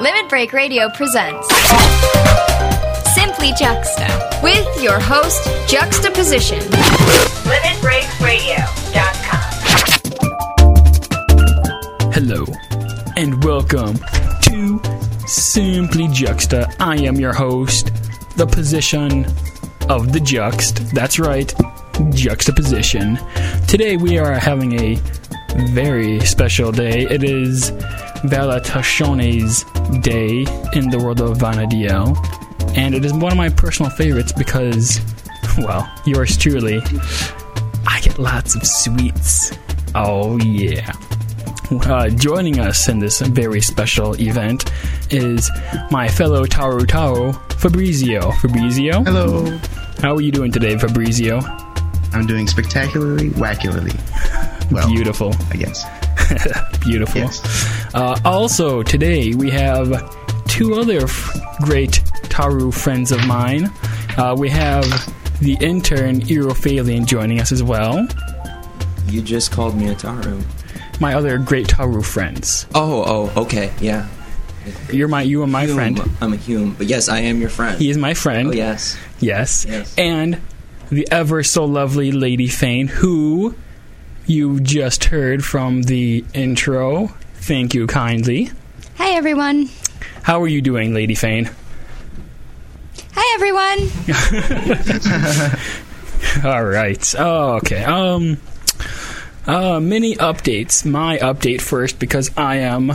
Limit Break Radio presents Simply Juxta with your host, Juxtaposition. LimitBreakRadio.com. Hello, and welcome to Simply Juxta. I am your host, the position of the juxt. That's right, juxtaposition. Today we are having a very special day. It is Valentione's Day in the world of Vana'diel, and it is one of my personal favorites because, well, yours truly, I get lots of sweets. Oh, yeah. Uh, joining us in this very special event is my fellow Taru Taru, Fabreezio. Fabreezio? Hello. How are you doing today, Fabreezio? I'm doing spectacularly, wackularly. Well, Beautiful. I guess. Beautiful. Yes. Uh, also, today we have two other f- great Taru friends of mine. Uh, we have the intern Erufailon joining us as well. You just called me a Taru. My other great Taru friends. Oh, oh, okay, yeah. You're my, you are my Hume. friend. I'm a Hume, but yes, I am your friend. He is my friend. Oh, yes. Yes. Yes. And the ever so lovely Lady Fayne, who you just heard from the intro. Thank you kindly. Hi, everyone. How are you doing, Lady Fayne? Hi, everyone. All right. Oh, okay. Um. Uh, mini updates. My update first because I am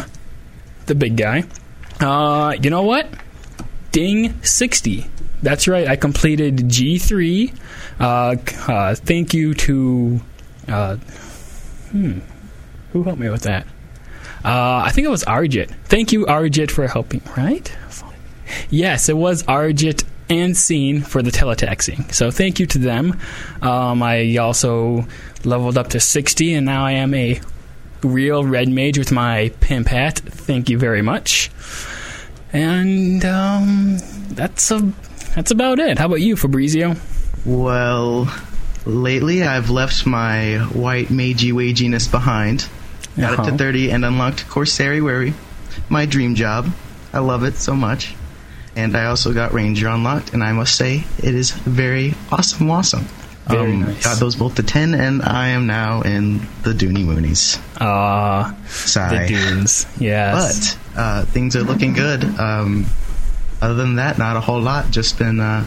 the big guy. Uh, you know what? Ding sixty. That's right. I completed G three. Uh, uh, thank you to. Uh, hmm. Who helped me with that? Uh, I think it was Arjit. Thank you, Arjit, for helping. Right? Yes, it was Arjit and Scene for the teletaxing. So thank you to them. Um, I also leveled up to 60, and now I am a real red mage with my pimp hat. Thank you very much. And um, that's a, that's about it. How about you, Fabreezio? Well, lately I've left my white magey waginess behind. Got it Uh-huh. to 30 and unlocked Corsariwary. My dream job. I love it so much. And I also got Ranger unlocked, and I must say, it is very awesome, awesome. Very nice. Got those both to 10, and I am now in the Dooney Moonies. Ah, the Sigh. The Dunes. Yes. But uh, things are looking good. Um, other than that, not a whole lot. Just been uh,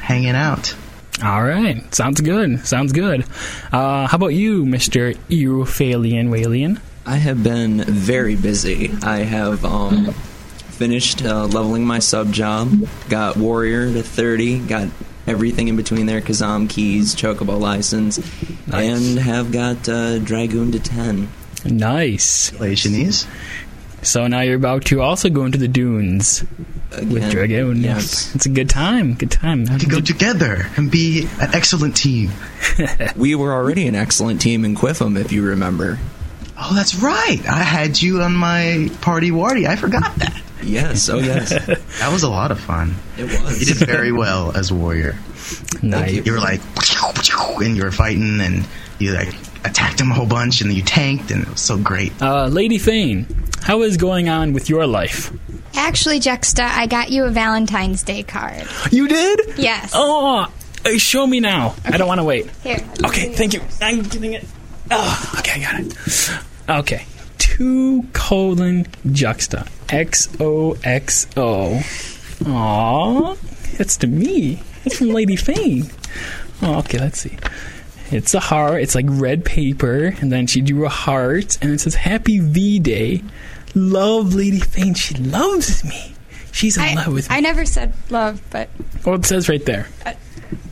hanging out. All right. Sounds good. Sounds good. Uh, how about you, Mr. Erufailon Walian? I have been very busy. I have um, finished uh, leveling my sub job, got Warrior to 30, got everything in between there Kazam keys, Chocobo license, Nice. and have got uh, Dragoon to 10. Nice. Congratulations. So now you're about to also go into the dunes with Again. Dragoon. Yes. It's a good time. Good time. To go together and be an excellent team. We were already an excellent team in Qufim, if you remember. Oh, that's right. I had you on my party warty. I forgot that. Yes, oh yes. That was a lot of fun. It was. You did very well as warrior. Nice. You were like, and you were fighting, and you like attacked him a whole bunch, and then you tanked, and it was so great. Uh, Lady Fayne, how is going on with your life? Actually, Juxta, I got you a Valentine's Day card. You did? Yes. Oh, show me now. I don't want to wait. Here. Okay, thank you. I'm getting it. Oh, okay, I got it. Okay. Two colon juxta. X O X O. Aw, that's to me. It's from Lady Fayne. Oh, okay, let's see. It's a heart. It's like red paper, and then she drew a heart, and it says "Happy V Day." Love Lady Fayne. She loves me. She's in I, love with me. I never said love, but well, it says right there. Uh,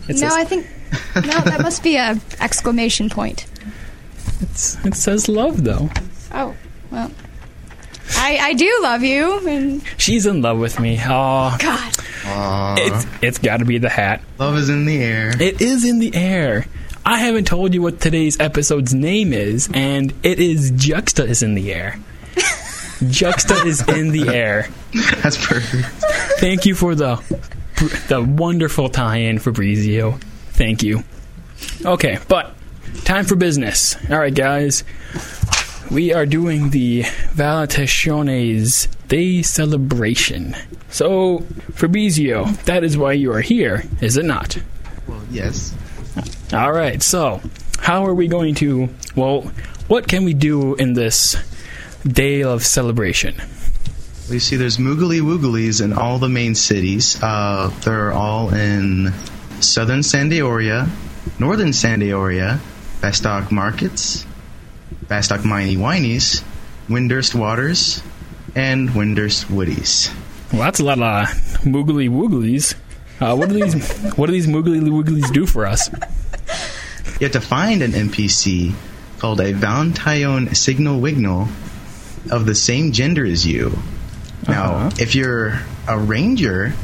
no, says, I think no, that must be a exclamation point. it's, it says love though. Oh, well, I I do love you, and She's in love with me. Oh, God, Aww. it's it's got to be the hat. Love is in the air. It is in the air. I haven't told you what today's episode's name is, and it is Juxta is in the air. Juxta is in the air. That's perfect. Thank you for the the wonderful tie-in, Fabreezio. Thank you. Okay, but time for business. All right, guys. we are doing the Valentione's Day celebration. So, Fabreezio, that is why you are here, is it not? Well, yes. All right, so how are we going to, well, what can we do in this day of celebration? Well, you see, there's Moogly Wooglies in all the main cities. Uh, they're all in southern San d'Oria, northern San d'Oria, Bastock Markets, Bastock Miney Whinies, Windurst Waters, and Windurst Woodies. Well, that's a lot of moogly wooglies. Uh, what do these What do these moogly wooglies do for us? You have to find an NPC called a Valentine Signal Wignal of the same gender as you. Now, Uh-huh. if you're a ranger,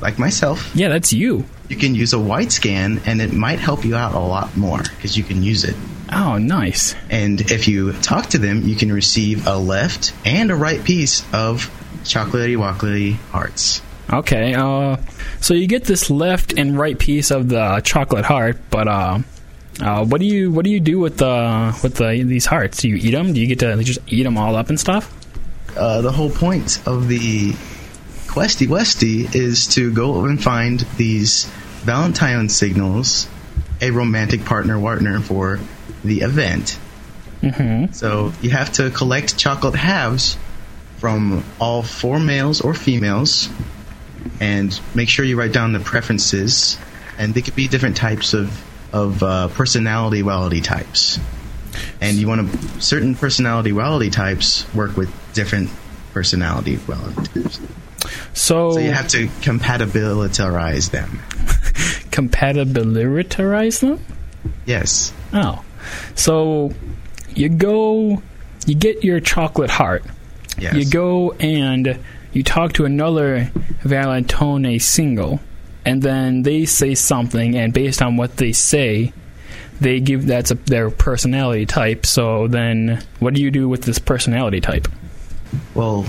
like myself, Yeah, that's you. you can use a wide scan, and it might help you out a lot more because you can use it. Oh, nice. And if you talk to them, you can receive a left and a right piece of chocolatey wockly hearts. Okay. Uh, so you get this left and right piece of the chocolate heart, but uh, uh, what do you what do you do with the with the these hearts? Do you eat them? Do you get to just eat them all up and stuff? Uh, the whole point of the Questy Westy is to go and find these Valentine signals, a romantic partner partner for the event. Mm-hmm. So you have to collect chocolate halves from all four males or females, and make sure you write down the preferences. And they could be different types of of uh, personality quality types. And you want to certain personality quality types work with different personality quality types. So, So you have to compatibilize them. compatibilize them. Yes. Oh, so you go, you get your chocolate heart. Yes. You go and you talk to another Valentone single, and then they say something, and based on what they say, they give that's a, their personality type. So then, what do you do with this personality type? Well,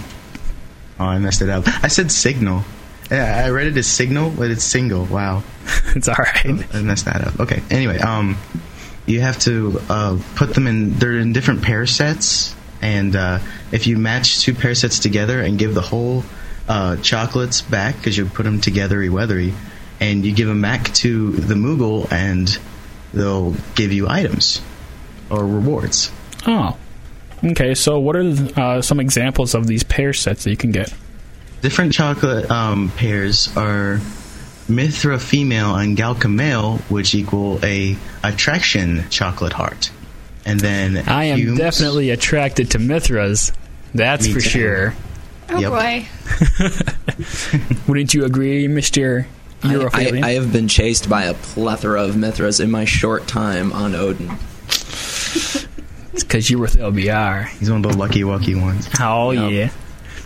oh, I messed it up. I said signal. Yeah, I read it as signal, but it's single. Wow. it's all right. I messed that up. Okay. Anyway, um, you have to uh, put them in. They're in different pair sets, and uh, if you match two pair sets together and give the whole uh, chocolates back because you put them togethery weathery, and you give them back to the Moogle, and they'll give you items or rewards. Oh, okay. So what are uh, some examples of these pair sets that you can get? Different chocolate um, pairs are Mithra female and Galka male, which equal a attraction chocolate heart. And then I am Humes- definitely attracted to Mithras. That's Me for too. sure. Oh Yep. boy. Wouldn't you agree, Mister I, I, I have been chased by a plethora of Mithras in my short time on Odin. It's because you're with LBR. He's one of the lucky wucky ones. Oh Yep. yeah.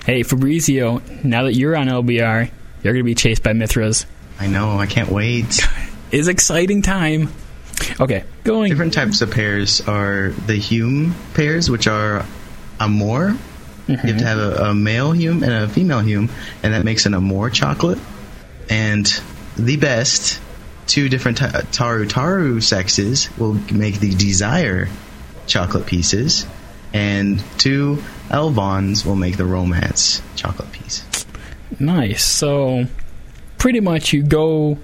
Hey Fabreezio, now that you're on LBR, you're gonna be chased by Mithras. I know. I can't wait. It's exciting time. Okay, going. Different types of pairs are the Hume pairs, which are Amore. You have to mm-hmm. have a, a male Hume and a female Hume, and that makes an Amore chocolate. And the best, two different ta- Tarutaru sexes will make the Desire chocolate pieces, and two Elvaans will make the Romance chocolate piece. Nice. So, pretty much, you go,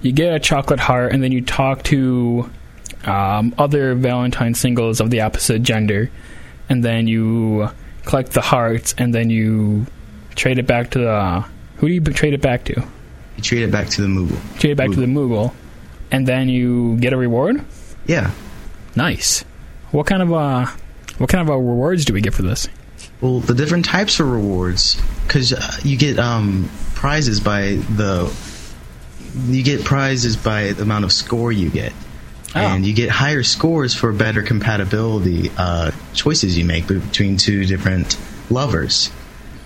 you get a chocolate heart, and then you talk to um, other Valentine singles of the opposite gender, and then you collect the hearts, and then you trade it back to the. Who do you trade it back to? You treat it back to the Moogle. Trade it back to the Moogle, and then you get a reward. Yeah. Nice. What kind of uh, what kind of uh, rewards do we get for this? Well, the different types of rewards, because uh, you get um, prizes by the, you get prizes by the amount of score you get, Oh. and you get higher scores for better compatibility uh, choices you make between two different lovers.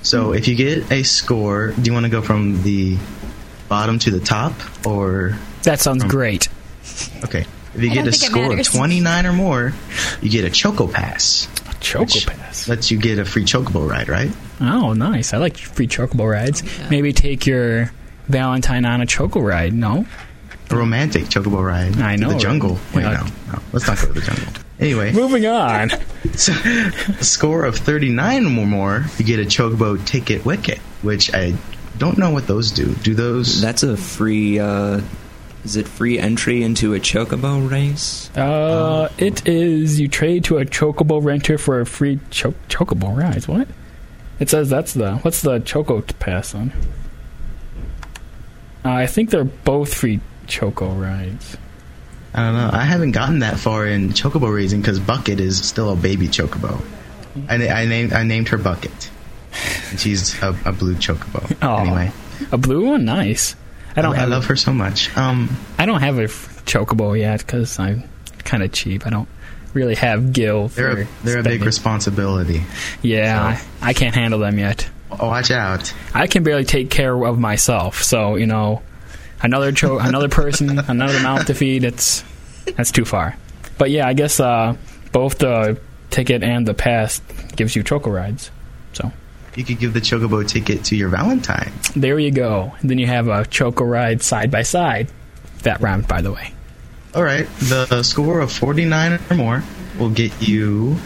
So if you get a score, do you want to go from the bottom to the top, or That sounds great. okay? If you I get a score of twenty nine or more, you get a Choco Pass. A Choco Pass. lets you get a free Chocobo ride, right? Oh, nice. I like free chocobo rides. Maybe take your Valentine on a choco ride. No, A romantic chocobo ride. I know, The jungle. right? Wait, Yeah. no, no. Let's not go to the jungle. Anyway, Moving on. so, a score of 39 or more, you get a Chocobo Ticket Wicket, which I don't know what those do. Do those? That's a free. Uh, is it free entry into a chocobo race? Uh, it is you trade to a chocobo renter for a free cho- chocobo rides. What? It says that's the what's the choco pass on? Uh, I think they're both free choco rides. I don't know. I haven't gotten that far in Chocobo raising because Bucket is still a baby Chocobo. I, na- I named I named her Bucket, she's a, a blue Chocobo. Aw. Anyway, A blue one, nice. I don't I, have love her so much. Um, I don't have a f- chocobo yet because I'm kind of cheap. I don't really have gil. They're a, they're a big responsibility. Yeah, I, I can't handle them yet. Oh, watch out! I can barely take care of myself. So you know, another cho- another person, another mouth to feed. It's that's too far. But yeah, I guess uh, both the ticket and the pass gives you choco rides. So You could give the Chocobo ticket to your Valentine. there you go. And then you have a choco ride side by side. That rhymed, by the way. All right, the score of 49 or more will get you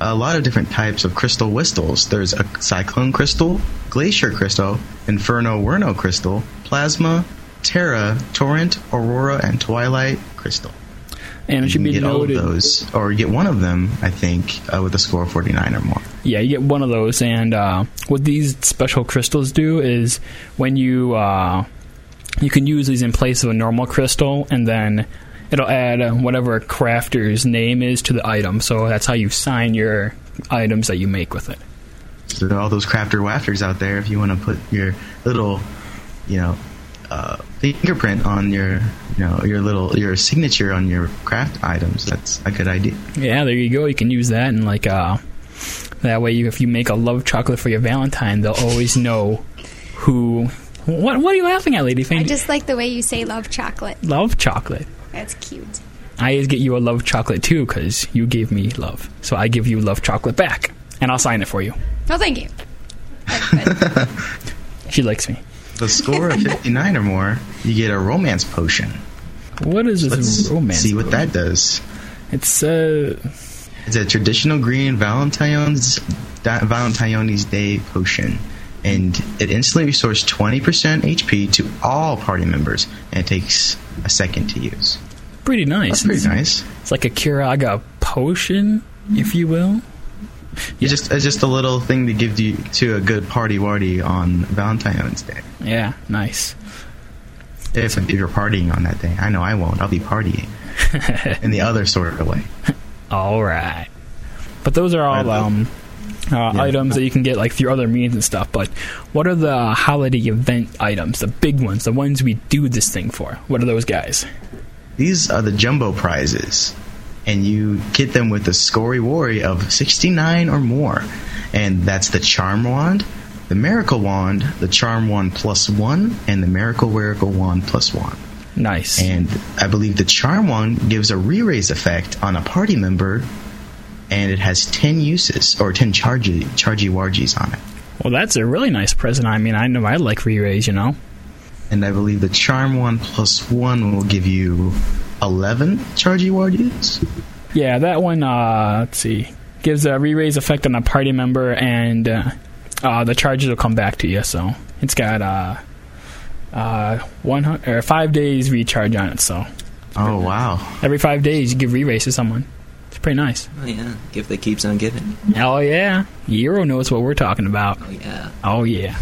a lot of different types of crystal whistles. There's a cyclone crystal, glacier crystal, inferno werno crystal, plasma, terra, torrent, aurora, and twilight crystal. And it You should can be get all of those, or get one of them, I think, uh, with a score of 49 or more. Yeah, you get one of those, and uh, what these special crystals do is when you uh, you can use these in place of a normal crystal, and then it'll add uh, whatever crafter's name is to the item. So that's how you sign your items that you make with it. So all those crafter wafters out there. If you want to put your little, you know, uh, fingerprint on your, you know, your little your signature on your craft items, that's a good idea. Yeah, there you go. You can use that, and like uh, that way, you, if you make a love chocolate for your Valentine, they'll always know who. What What are you laughing at, Lady I just like the way you say love chocolate. love chocolate. That's cute. I always get you a love chocolate too because you gave me love. So I give you love chocolate back, and I'll sign it for you. Oh, thank you. She likes me. The score of 59 or more, you get a romance potion. What is this Let's romance? see what that does. It's uh, It's a traditional green Valentine's Valentine's Day potion, and it instantly restores 20% HP to all party members, and it takes a second to use. pretty nice. That's pretty it's, nice. it's like a Curaga potion, if you will. It's just it's just a little thing to give you to a good party warty on Valentine's Day. Yeah, nice. If, if you're partying on that day, I know I won't. I'll be partying in the other sort of way. All right. But those are all um, uh, items that you can get like through other means and stuff. But what are the holiday event items, the big ones, the ones we do this thing for? What are those guys? These are the jumbo prizes, and you get them with a scory worry of 69 or more. And that's the Charm Wand, the Miracle Wand, the Charm Wand plus one, and the Miracle Miracle Wand plus one. Nice. And I believe the Charm Wand gives a re-raise effect on a party member, and it has 10 uses, or 10 chargy, chargy wargies on it. well, that's a really nice present. I mean, I know I like re-raise, you know. And I believe the Charm Wand plus one will give you 11 chargy wargies. Yeah, that one. Uh, let's see, gives a re-raise effect on a party member, and uh, uh, the charges will come back to you. So it's got uh, uh, one hun- or five days recharge on it. So Oh, wow. every five days you give re-raise to someone. It's pretty nice. Oh yeah, gift that keeps on giving. Oh yeah, Euro knows what we're talking about. Oh yeah. Oh yeah.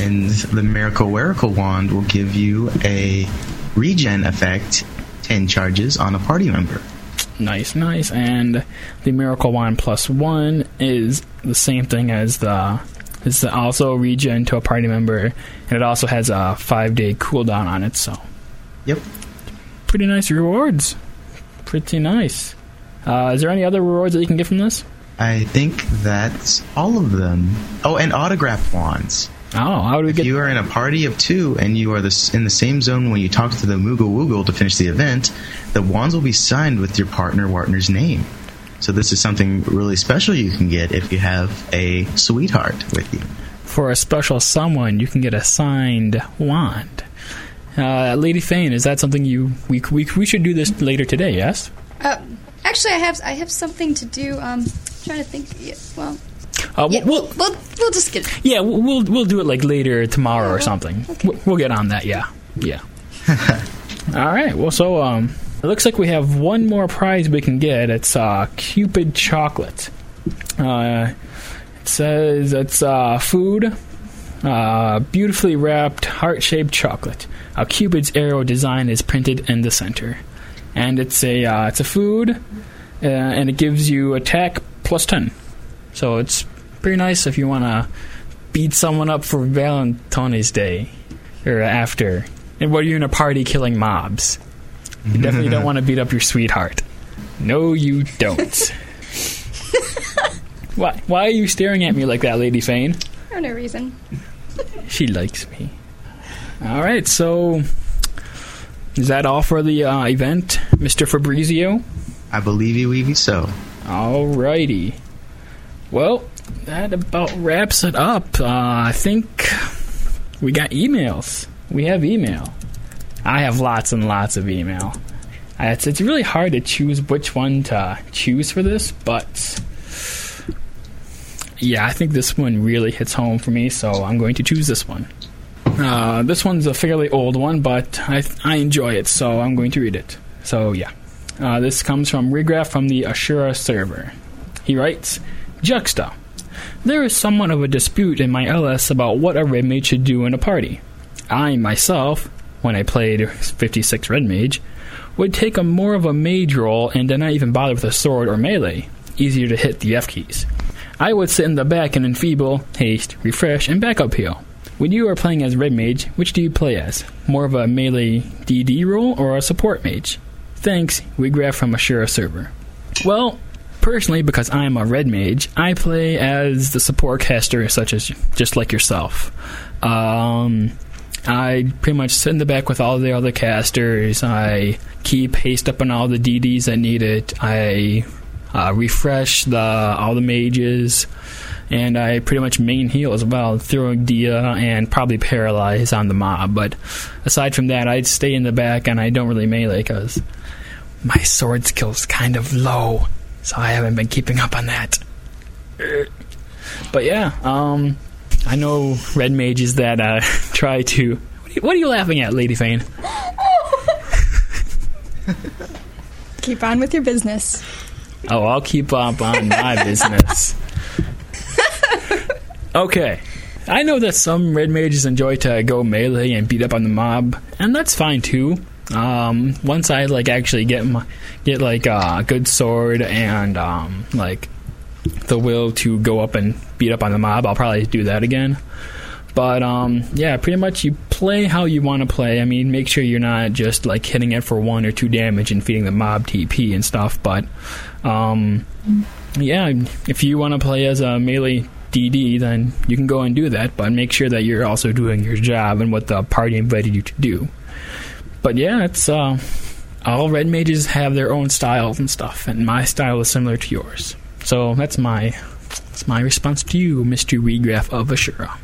And the Miracle Miracle Wand will give you a regen effect, 10 charges on a party member. Nice, nice. And the Miracle Wand plus one is the same thing as the. It's also regen to a party member, and it also has a five day cooldown on it. So Yep. pretty nice rewards. Pretty nice. Uh, is there any other rewards that you can get from this? I think that's all of them. Oh, and autograph wands. Oh, how do we If get? you are in a party of two and you are this, in the same zone when you talk to the Moogle Woogle to finish the event, the wands will be signed with your partner partner's name. So this is something really special you can get if you have a sweetheart with you. For a special someone, you can get a signed wand. Uh, Lady Fayne, is that something you we, we we should do this later today? Yes. Uh, Actually, I have I have something to do. Um, trying to think. Yeah, well, Uh, yeah, we'll, we'll, we'll just get. yeah, we'll we'll do it like later tomorrow or Oh, something. okay. We'll, we'll get on that. Yeah, yeah. All right. Well, so um, it looks like we have one more prize we can get. It's uh, Cupid chocolate. Uh, it says it's uh, food, uh, beautifully wrapped heart-shaped chocolate. A Cupid's arrow design is printed in the center, and it's a uh, it's a food, uh, and it gives you attack plus ten. So it's pretty nice if you want to beat someone up for Valentine's Day or after. And while you're in a party killing mobs, you definitely don't want to beat up your sweetheart. No, you don't. why? Why are you staring at me like that, Lady Fayne? For no reason. She likes me. All right, so is that all for the uh, event, Mr. Fabreezio? I believe you, Weavy. So, Alrighty. Well, that about wraps it up. Uh, I think we got emails. We have email. I have lots and lots of email. Uh, It's, it's really hard to choose which one to choose for this, but yeah, I think this one really hits home for me, so I'm going to choose this one. Uh, this one's a fairly old one, but I, I enjoy it, so I'm going to read it. So yeah. Uh, this comes from Rigraph from the Asura server. He writes, Juxta. There is somewhat of a dispute in my LS about what a red mage should do in a party. I myself, when I played 56 red mage, would take a more of a mage role and did not even bother with a sword or melee, easier to hit the F keys. I would sit in the back and enfeeble, haste, refresh, and backup heal. When you are playing as red mage, which do you play as? More of a melee DD role or a support mage? Thanks, we grab from a Asura server. Well, personally, because I'm a red mage, I play as the support caster, such as just like yourself. Um, I pretty much sit in the back with all the other casters. I keep haste up on all the DDs that need it. I uh, refresh the all the mages, and I pretty much main heal as well, throwing Dia and probably paralyze on the mob. But aside from that, I'd stay in the back and I don't really melee because my sword skill's kind of low, so I haven't been keeping up on that. But yeah, um, I know red mages that uh, try to. What are, you, what are you laughing at, Lady Fayne? Keep on with your business. Oh, I'll keep up on my business. Okay. I know that some red mages enjoy to go melee and beat up on the mob, and that's fine too. Um, once I like actually get my get like a good sword and um, like the will to go up and beat up on the mob, I'll probably do that again. But um, yeah, pretty much you play how you want to play. I mean, make sure you're not just like hitting it for one or two damage and feeding the mob TP and stuff. But um, yeah, if you want to play as a melee DD, then you can go and do that. But make sure that you're also doing your job and what the party invited you to do. But yeah, it's uh, all red mages have their own styles and stuff, and my style is similar to yours. So that's my that's my response to you, Mister Regraph of Asura.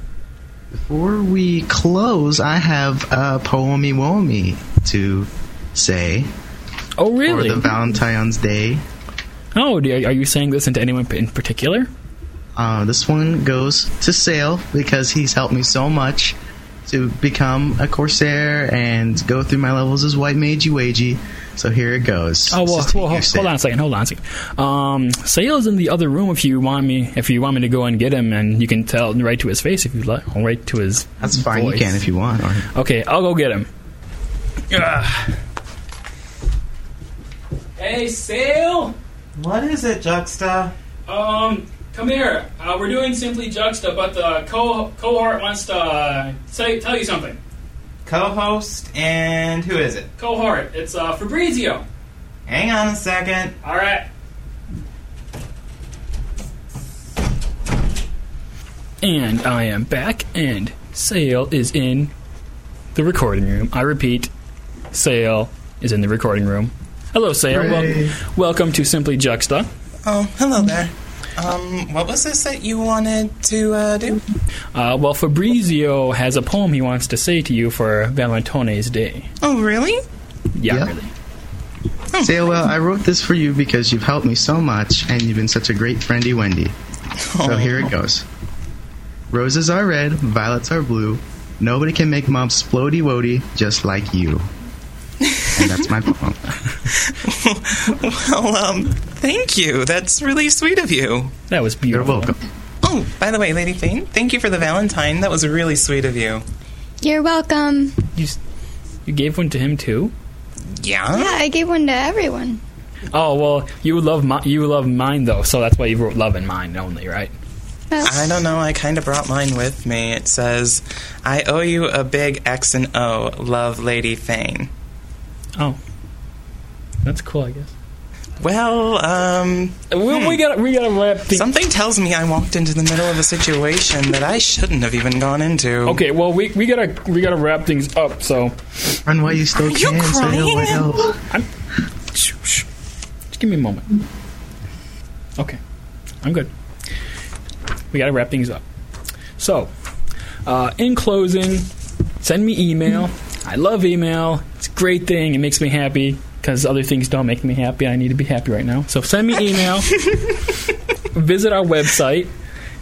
before we close, I have a poemy woemy to say Oh really? for the Valentine's Day. oh, are you saying this into anyone in particular? Uh, this one goes to Sale because he's helped me so much to become a Corsair and go through my levels as White Magey Wagey. So here it goes. Oh well, well you, hold, on a second. Hold on a second. Um, Sale's in the other room. If you want me, if you want me to go and get him, and you can tell right to his face if you like, right to his. That's fine. voice. You can if you want. Or, Okay, I'll go get him. Ugh. Hey, Sale. What is it, Juxta? Um, come here. Uh, we're doing simply Juxta, but the co- cohort wants to uh, say, tell you something. Co-host and who is it? Cohort, it's uh, Fabreezio. Hang on a second. All right. And I am back, and Sale is in the recording room. I repeat, Sale is in the recording room. Hello, Sale. Hooray. Wel- welcome to Simply Juxta. Oh, hello there. Um, what was this that you wanted to uh, do? Uh, well, Fabreezio has a poem he wants to say to you for Valentine's Day. Oh, really? Yeah, Yeah. really. Say, well, I wrote this for you because you've helped me so much and you've been such a great friendy Wendy. So here it goes. Roses are red, violets are blue. Nobody can make mom splody wody just like you. And that's my poem. Well, um, thank you. That's really sweet of you. That was beautiful. You're beautiful. welcome. Oh, by the way, Lady Fayne, thank you for the Valentine. That was really sweet of you. You're welcome. You, s- you gave one to him too. Yeah? Yeah, I gave one to everyone. Oh well, you love my, you love mine though, so that's why you wrote love in mine only, right? Well, I don't know. I kind of brought mine with me. It says, I owe you a big X and O. Love, Lady Fayne. Oh, that's cool, I guess. Well, um, We, we got we got to wrap things. something tells me I walked into the middle of a situation that I shouldn't have even gone into. Okay, well we, we gotta we gotta wrap things up. So Run while you still Are you can. Say crying? hello. shh, shh. just give me a moment. Okay, I'm good. We gotta wrap things up. So, uh, in closing, send me email. I love email. Great thing. It makes me happy because other things don't make me happy. I need to be happy right now. So send me email. Visit our website.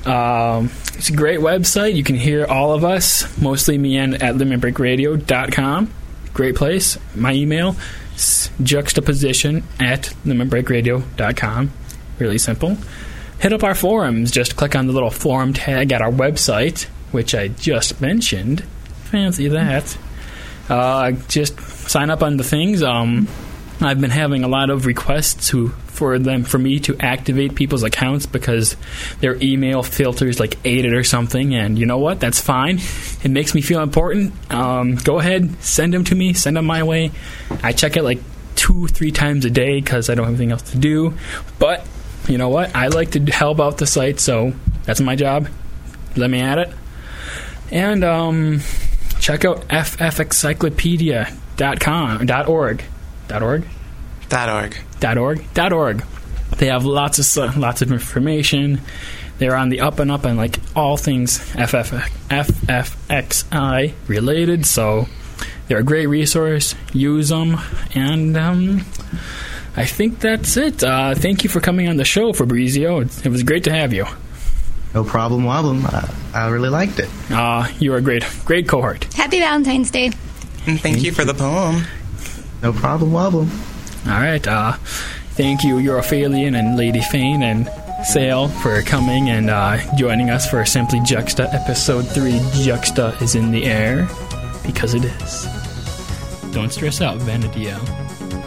Um, it's a great website. You can hear all of us, mostly me and at limitbreakradio.com. Great place. My email is juxtaposition at limitbreakradio.com. Really simple. Hit up our forums. Just click on the little forum tag at our website, which I just mentioned. Fancy that. Uh, just sign up on the things. Um, I've been having a lot of requests for them for me to activate people's accounts because their email filters like ate it or something. And you know what? That's fine. It makes me feel important. Um, go ahead, send them to me. Send them my way. I check it like two, three times a day because I don't have anything else to do. But you know what? I like to help out the site, so that's my job. Let me at it. And um, check out ffencyclopedia.com dot org dot org Dot org. dot org dot org. They have lots of lots of information. They're on the up and up and like all things FF, FFXI related. So they're a great resource. Use them, and um, I think that's it. Uh, thank you for coming on the show, Fabreezio. It was great to have you. No problem, wobblim. I, I really liked it. Uh, you are a great, great cohort. happy Valentine's Day. And thank you for the poem. No problem, wobblim. All right. Uh, thank you, Erufailon and Lady Fayne and Sale, for coming and uh, joining us for Simply Juxta episode three. Juxta is in the air because it is. Don't stress out, Vana'diel.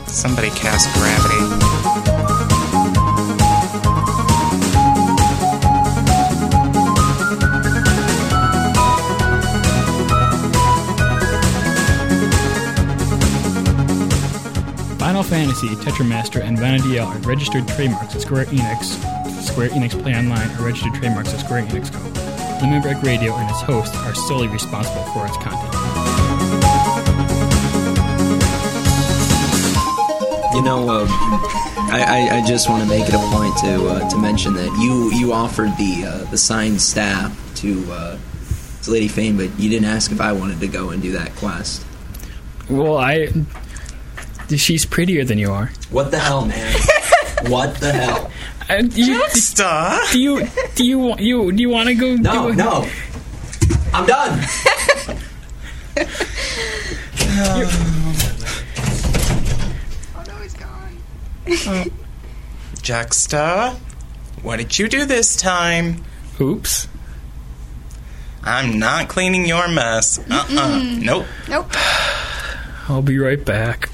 Somebody cast gravity. Final Fantasy, Tetramaster, and Vana'diel are registered trademarks of Square Enix. Square Enix Play Online are registered trademarks of Square Enix Co. Limit Break Radio and its hosts are solely responsible for its content. You know, uh, I, I, I just want to make it a point to uh, to mention that you you offered the uh, the signed staff to uh, to Lady Fayne, but you didn't ask if I wanted to go and do that quest. Well, I. She's prettier than you are. What the hell, man? what the hell? Uh, do you, Star. do you do you wa- you do you want to go? No, do it? no. I'm done. Oh no, he's gone. Uh, Juxta. What did you do this time? Oops. I'm not cleaning your mess. Uh uh Nope. Nope. I'll be right back.